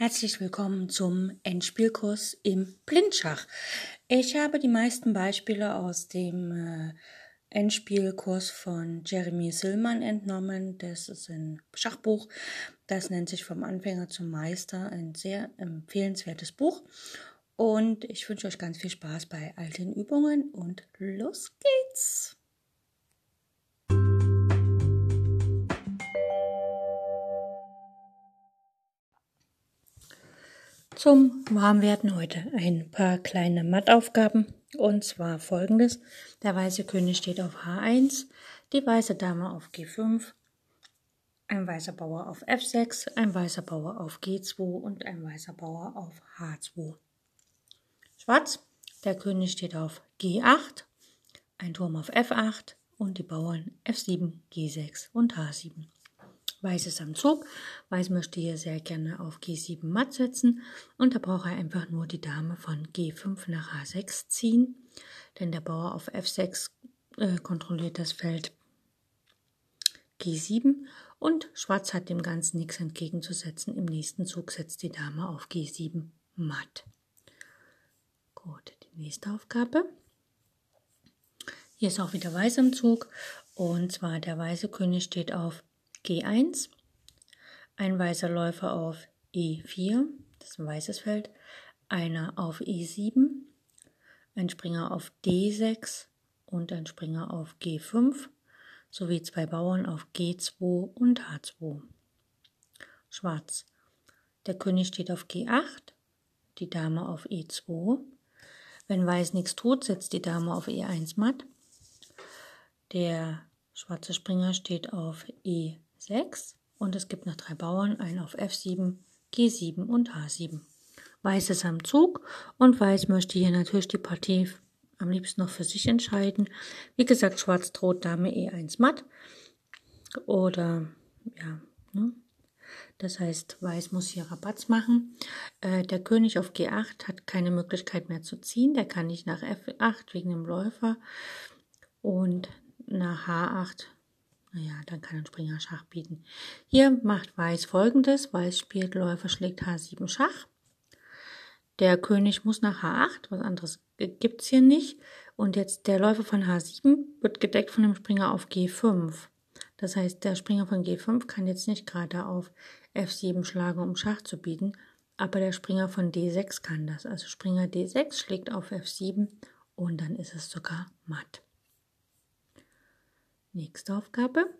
Herzlich willkommen zum Endspielkurs im Blindschach. Ich habe die meisten Beispiele aus dem äh, Endspielkurs von Jeremy Sillmann entnommen. Das ist ein Schachbuch. Das nennt sich Vom Anfänger zum Meister. Ein sehr empfehlenswertes Buch. Und ich wünsche euch ganz viel Spaß bei all den Übungen und los geht's! Zum Warmwerden heute ein paar kleine Mattaufgaben und zwar folgendes. Der weiße König steht auf H1, die weiße Dame auf G5, ein weißer Bauer auf F6, ein weißer Bauer auf G2 und ein weißer Bauer auf H2. Schwarz, der König steht auf G8, ein Turm auf F8 und die Bauern F7, G6 und H7. Weiß ist am Zug. Weiß möchte hier sehr gerne auf G7 matt setzen und da braucht er einfach nur die Dame von G5 nach H6 ziehen, denn der Bauer auf F6 äh, kontrolliert das Feld G7 und Schwarz hat dem Ganzen nichts entgegenzusetzen. Im nächsten Zug setzt die Dame auf G7 matt. Gut, die nächste Aufgabe. Hier ist auch wieder Weiß im Zug und zwar der weiße König steht auf G1, ein weißer Läufer auf E4, das ist ein weißes Feld, einer auf E7, ein Springer auf D6 und ein Springer auf G5 sowie zwei Bauern auf G2 und H2. Schwarz. Der König steht auf G8, die Dame auf E2. Wenn Weiß nichts tut, setzt die Dame auf E1 matt. Der schwarze Springer steht auf E 6 und es gibt noch drei Bauern, einen auf F7, G7 und H7. Weiß ist am Zug und Weiß möchte hier natürlich die Partie am liebsten noch für sich entscheiden. Wie gesagt, Schwarz droht Dame E1 matt oder ja, ne? Das heißt, Weiß muss hier Rabatz machen. Äh, der König auf G8 hat keine Möglichkeit mehr zu ziehen. Der kann nicht nach F8 wegen dem Läufer. Und nach H8 naja, dann kann ein Springer Schach bieten. Hier macht Weiß folgendes. Weiß spielt Läufer schlägt H7 Schach. Der König muss nach H8, was anderes gibt's hier nicht. Und jetzt der Läufer von H7 wird gedeckt von dem Springer auf G5. Das heißt, der Springer von G5 kann jetzt nicht gerade auf F7 schlagen, um Schach zu bieten, aber der Springer von D6 kann das. Also Springer D6 schlägt auf F7 und dann ist es sogar matt. Nächste Aufgabe.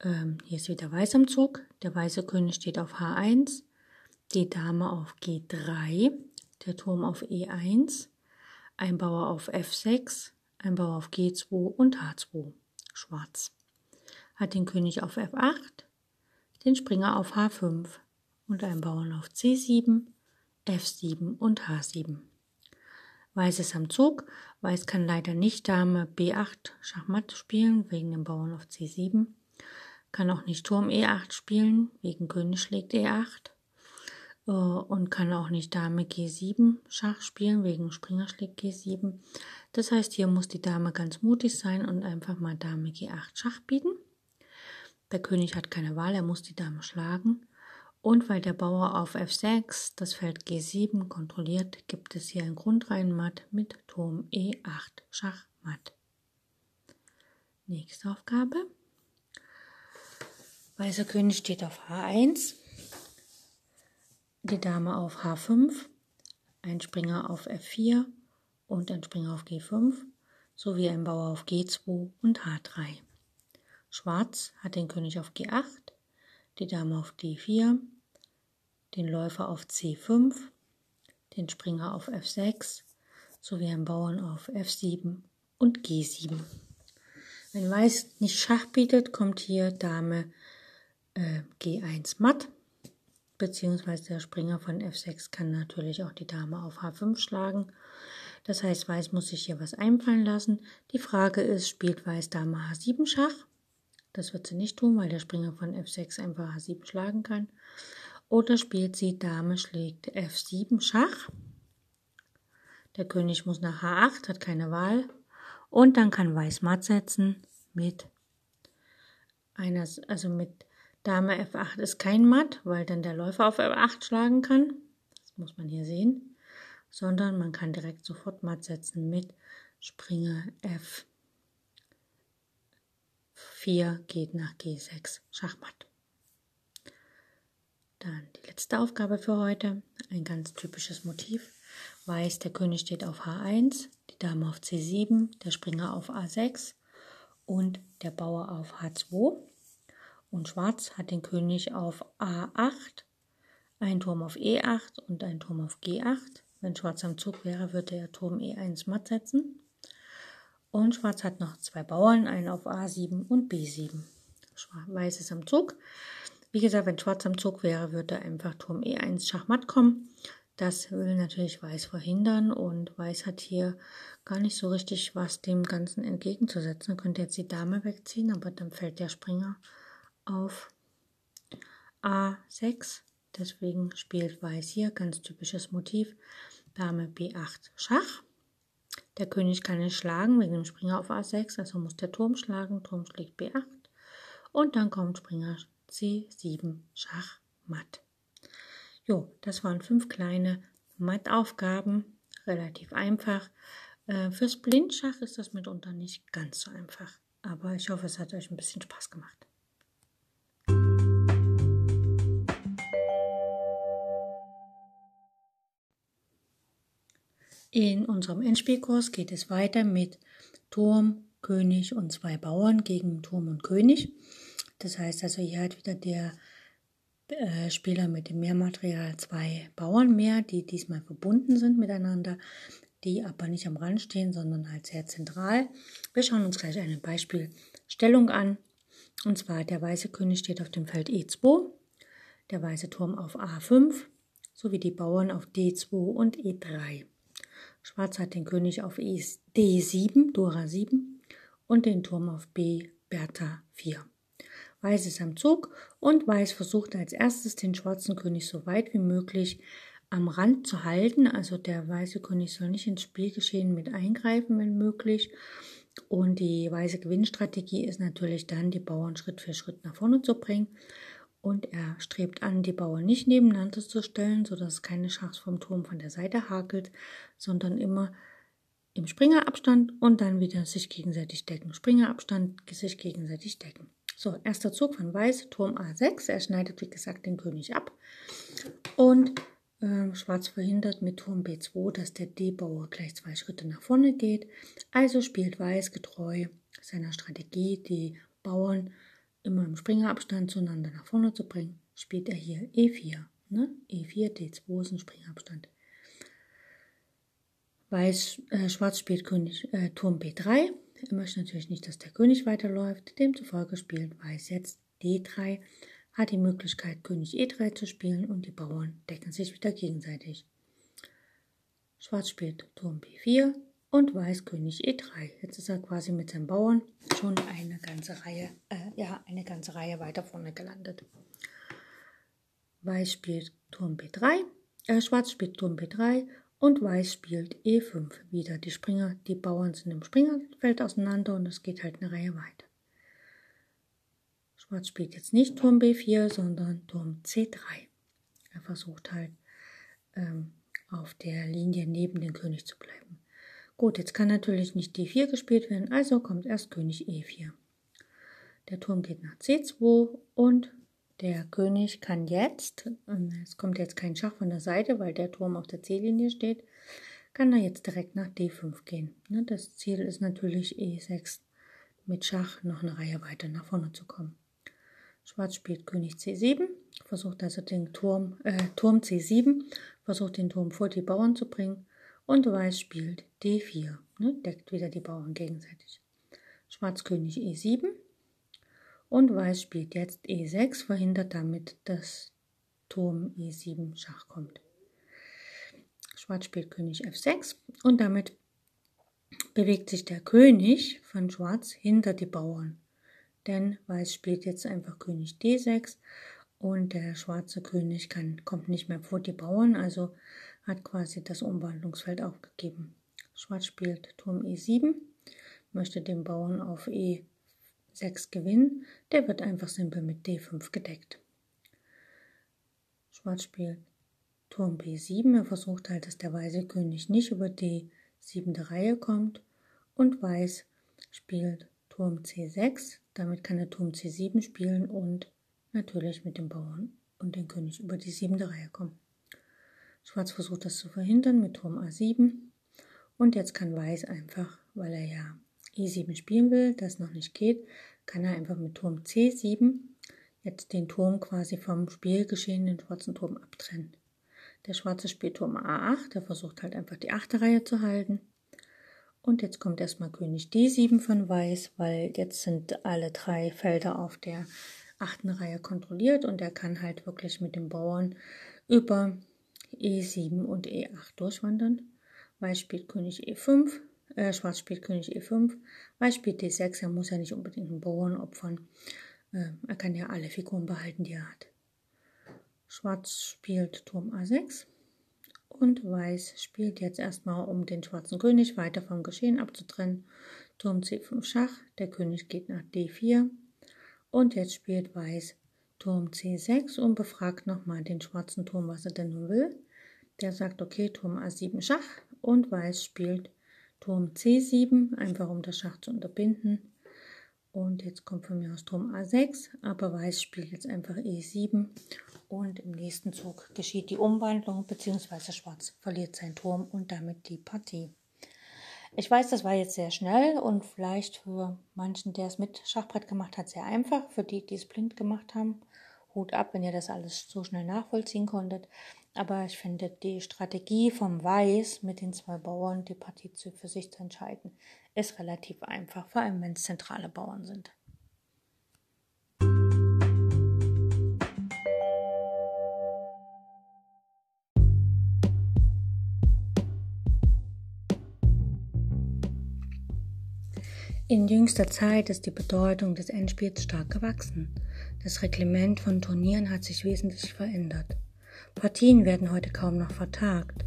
Ähm, hier ist wieder Weiß am Zug. Der weiße König steht auf H1, die Dame auf G3, der Turm auf E1, ein Bauer auf F6, ein Bauer auf G2 und H2. Schwarz. Hat den König auf F8, den Springer auf H5 und einen Bauern auf C7, F7 und H7. Weiß ist am Zug. Weiß kann leider nicht Dame B8 Schachmatt spielen, wegen dem Bauern auf C7. Kann auch nicht Turm E8 spielen, wegen König schlägt E8. Äh, und kann auch nicht Dame G7 Schach spielen, wegen Springer schlägt G7. Das heißt, hier muss die Dame ganz mutig sein und einfach mal Dame G8 Schach bieten. Der König hat keine Wahl, er muss die Dame schlagen. Und weil der Bauer auf F6 das Feld G7 kontrolliert, gibt es hier ein Grundreihenmatt mit Turm E8 Schachmatt. Nächste Aufgabe. Weißer König steht auf H1, die Dame auf H5, ein Springer auf F4 und ein Springer auf G5 sowie ein Bauer auf G2 und H3. Schwarz hat den König auf G8, die Dame auf D4, den Läufer auf C5, den Springer auf F6 sowie einen Bauern auf F7 und G7. Wenn Weiß nicht Schach bietet, kommt hier Dame äh, G1 matt, beziehungsweise der Springer von F6 kann natürlich auch die Dame auf H5 schlagen. Das heißt, Weiß muss sich hier was einfallen lassen. Die Frage ist, spielt Weiß Dame H7 Schach? Das wird sie nicht tun, weil der Springer von F6 einfach H7 schlagen kann. Oder spielt sie Dame schlägt F7 Schach. Der König muss nach H8, hat keine Wahl. Und dann kann Weiß matt setzen mit einer, also mit Dame F8 ist kein Matt, weil dann der Läufer auf F8 schlagen kann. Das muss man hier sehen. Sondern man kann direkt sofort Matt setzen mit Springer F4 geht nach G6 Schachmatt. Dann die letzte Aufgabe für heute, ein ganz typisches Motiv. Weiß, der König steht auf H1, die Dame auf C7, der Springer auf A6 und der Bauer auf H2. Und Schwarz hat den König auf A8, ein Turm auf E8 und ein Turm auf G8. Wenn Schwarz am Zug wäre, würde er Turm E1 matt setzen. Und Schwarz hat noch zwei Bauern, einen auf A7 und B7. Weiß ist am Zug. Wie gesagt, wenn Schwarz am Zug wäre, würde einfach Turm E1 Schachmatt kommen. Das will natürlich Weiß verhindern und Weiß hat hier gar nicht so richtig was dem Ganzen entgegenzusetzen. Er könnte jetzt die Dame wegziehen, aber dann fällt der Springer auf A6. Deswegen spielt Weiß hier ganz typisches Motiv. Dame B8 Schach. Der König kann nicht schlagen wegen dem Springer auf A6, also muss der Turm schlagen. Turm schlägt B8 und dann kommt Springer C7 Schach Matt. Jo, das waren fünf kleine Mattaufgaben, relativ einfach. Äh, fürs Blindschach ist das mitunter nicht ganz so einfach, aber ich hoffe, es hat euch ein bisschen Spaß gemacht. In unserem Endspielkurs geht es weiter mit Turm, König und zwei Bauern gegen Turm und König. Das heißt also, hier hat wieder der äh, Spieler mit dem Mehrmaterial zwei Bauern mehr, die diesmal verbunden sind miteinander, die aber nicht am Rand stehen, sondern halt sehr zentral. Wir schauen uns gleich eine Beispielstellung an. Und zwar der weiße König steht auf dem Feld E2, der weiße Turm auf A5 sowie die Bauern auf D2 und E3. Schwarz hat den König auf e D7, Dora 7 und den Turm auf B, Bertha 4. Weiß ist am Zug und Weiß versucht als erstes den schwarzen König so weit wie möglich am Rand zu halten. Also der weiße König soll nicht ins Spielgeschehen mit eingreifen, wenn möglich. Und die weiße Gewinnstrategie ist natürlich dann, die Bauern Schritt für Schritt nach vorne zu bringen. Und er strebt an, die Bauern nicht nebeneinander zu stellen, sodass keine Schachs vom Turm von der Seite hakelt, sondern immer im Springerabstand und dann wieder sich gegenseitig decken. Springerabstand, sich gegenseitig decken. So, erster Zug von Weiß, Turm A6. Er schneidet, wie gesagt, den König ab. Und äh, Schwarz verhindert mit Turm B2, dass der D-Bauer gleich zwei Schritte nach vorne geht. Also spielt Weiß getreu seiner Strategie, die Bauern immer im Springerabstand zueinander nach vorne zu bringen, spielt er hier E4. Ne? E4, D2 ist ein Springerabstand. Weiß, äh, Schwarz spielt König, äh, Turm B3. Er möchte natürlich nicht, dass der König weiterläuft. Demzufolge spielt Weiß jetzt D3, hat die Möglichkeit, König E3 zu spielen und die Bauern decken sich wieder gegenseitig. Schwarz spielt Turm B4 und Weiß König E3. Jetzt ist er quasi mit seinen Bauern schon eine ganze Reihe, äh, ja, eine ganze Reihe weiter vorne gelandet. Weiß spielt Turm B3, äh, Schwarz spielt Turm B3 und Weiß spielt E5 wieder. Die Springer, die Bauern sind im Springerfeld auseinander und es geht halt eine Reihe weiter. Schwarz spielt jetzt nicht Turm B4, sondern Turm C3. Er versucht halt ähm, auf der Linie neben dem König zu bleiben. Gut, jetzt kann natürlich nicht D4 gespielt werden, also kommt erst König E4. Der Turm geht nach C2 und der König kann jetzt, es kommt jetzt kein Schach von der Seite, weil der Turm auf der C-Linie steht, kann er jetzt direkt nach D5 gehen. Ne, das Ziel ist natürlich E6 mit Schach noch eine Reihe weiter nach vorne zu kommen. Schwarz spielt König C7, versucht also den Turm, äh, Turm C7, versucht den Turm vor die Bauern zu bringen und Weiß spielt D4, ne, deckt wieder die Bauern gegenseitig. Schwarz König E7, und Weiß spielt jetzt E6, verhindert damit, dass Turm E7 Schach kommt. Schwarz spielt König F6 und damit bewegt sich der König von Schwarz hinter die Bauern. Denn Weiß spielt jetzt einfach König D6 und der schwarze König kann, kommt nicht mehr vor die Bauern, also hat quasi das Umwandlungsfeld aufgegeben. Schwarz spielt Turm E7, möchte den Bauern auf E7 6 gewinnen, der wird einfach simpel mit D5 gedeckt. Schwarz spielt Turm B7, er versucht halt, dass der weiße König nicht über die siebte Reihe kommt. Und Weiß spielt Turm C6, damit kann er Turm C7 spielen und natürlich mit dem Bauern und dem König über die siebte Reihe kommen. Schwarz versucht das zu verhindern mit Turm A7 und jetzt kann Weiß einfach, weil er ja E7 spielen will, das noch nicht geht, kann er einfach mit Turm C7 jetzt den Turm quasi vom Spielgeschehen, den schwarzen Turm abtrennen. Der schwarze spielt Turm A8, der versucht halt einfach die achte Reihe zu halten. Und jetzt kommt erstmal König D7 von Weiß, weil jetzt sind alle drei Felder auf der achten Reihe kontrolliert und er kann halt wirklich mit dem Bauern über E7 und E8 durchwandern. Weiß spielt König E5, äh, Schwarz spielt König E5, Weiß spielt D6, er muss ja nicht unbedingt einen Bauern opfern. Äh, er kann ja alle Figuren behalten, die er hat. Schwarz spielt Turm A6 und Weiß spielt jetzt erstmal, um den schwarzen König weiter vom Geschehen abzutrennen, Turm C5 Schach, der König geht nach D4 und jetzt spielt Weiß Turm C6 und befragt nochmal den schwarzen Turm, was er denn nun will. Der sagt, okay, Turm A7 Schach. Und Weiß spielt Turm C7, einfach um das Schach zu unterbinden. Und jetzt kommt von mir aus Turm A6, aber Weiß spielt jetzt einfach E7 und im nächsten Zug geschieht die Umwandlung, beziehungsweise Schwarz verliert seinen Turm und damit die Partie. Ich weiß, das war jetzt sehr schnell und vielleicht für manchen, der es mit Schachbrett gemacht hat, sehr einfach. Für die, die es blind gemacht haben, Hut ab, wenn ihr das alles so schnell nachvollziehen konntet. Aber ich finde die Strategie vom Weiß mit den zwei Bauern, die Partie für sich zu entscheiden, ist relativ einfach, vor allem wenn es zentrale Bauern sind. In jüngster Zeit ist die Bedeutung des Endspiels stark gewachsen. Das Reglement von Turnieren hat sich wesentlich verändert. Partien werden heute kaum noch vertagt.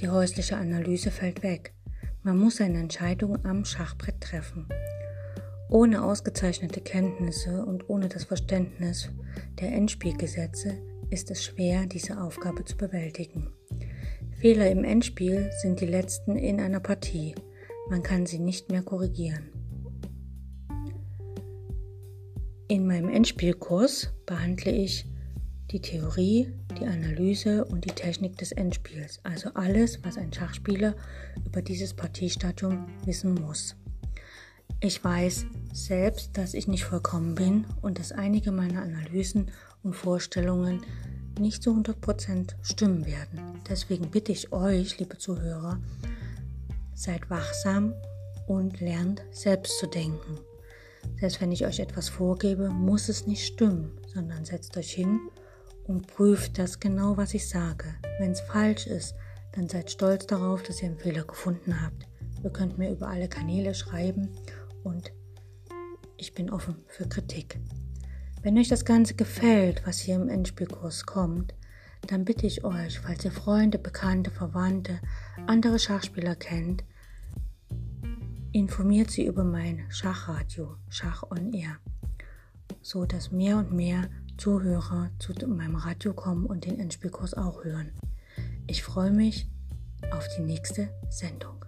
Die häusliche Analyse fällt weg. Man muss eine Entscheidung am Schachbrett treffen. Ohne ausgezeichnete Kenntnisse und ohne das Verständnis der Endspielgesetze ist es schwer, diese Aufgabe zu bewältigen. Fehler im Endspiel sind die letzten in einer Partie. Man kann sie nicht mehr korrigieren. In meinem Endspielkurs behandle ich die Theorie, die Analyse und die Technik des Endspiels, also alles, was ein Schachspieler über dieses Partiestadium wissen muss. Ich weiß selbst, dass ich nicht vollkommen bin und dass einige meiner Analysen und Vorstellungen nicht zu 100% stimmen werden. Deswegen bitte ich euch, liebe Zuhörer, seid wachsam und lernt selbst zu denken. Selbst wenn ich euch etwas vorgebe, muss es nicht stimmen, sondern setzt euch hin und prüft das genau, was ich sage. Wenn es falsch ist, dann seid stolz darauf, dass ihr einen Fehler gefunden habt. Ihr könnt mir über alle Kanäle schreiben und ich bin offen für Kritik. Wenn euch das Ganze gefällt, was hier im Endspielkurs kommt, dann bitte ich euch, falls ihr Freunde, Bekannte, Verwandte, andere Schachspieler kennt, informiert sie über mein Schachradio, Schach on Air, so dass mehr und mehr Zuhörer zu meinem Radio kommen und den Endspielkurs auch hören. Ich freue mich auf die nächste Sendung.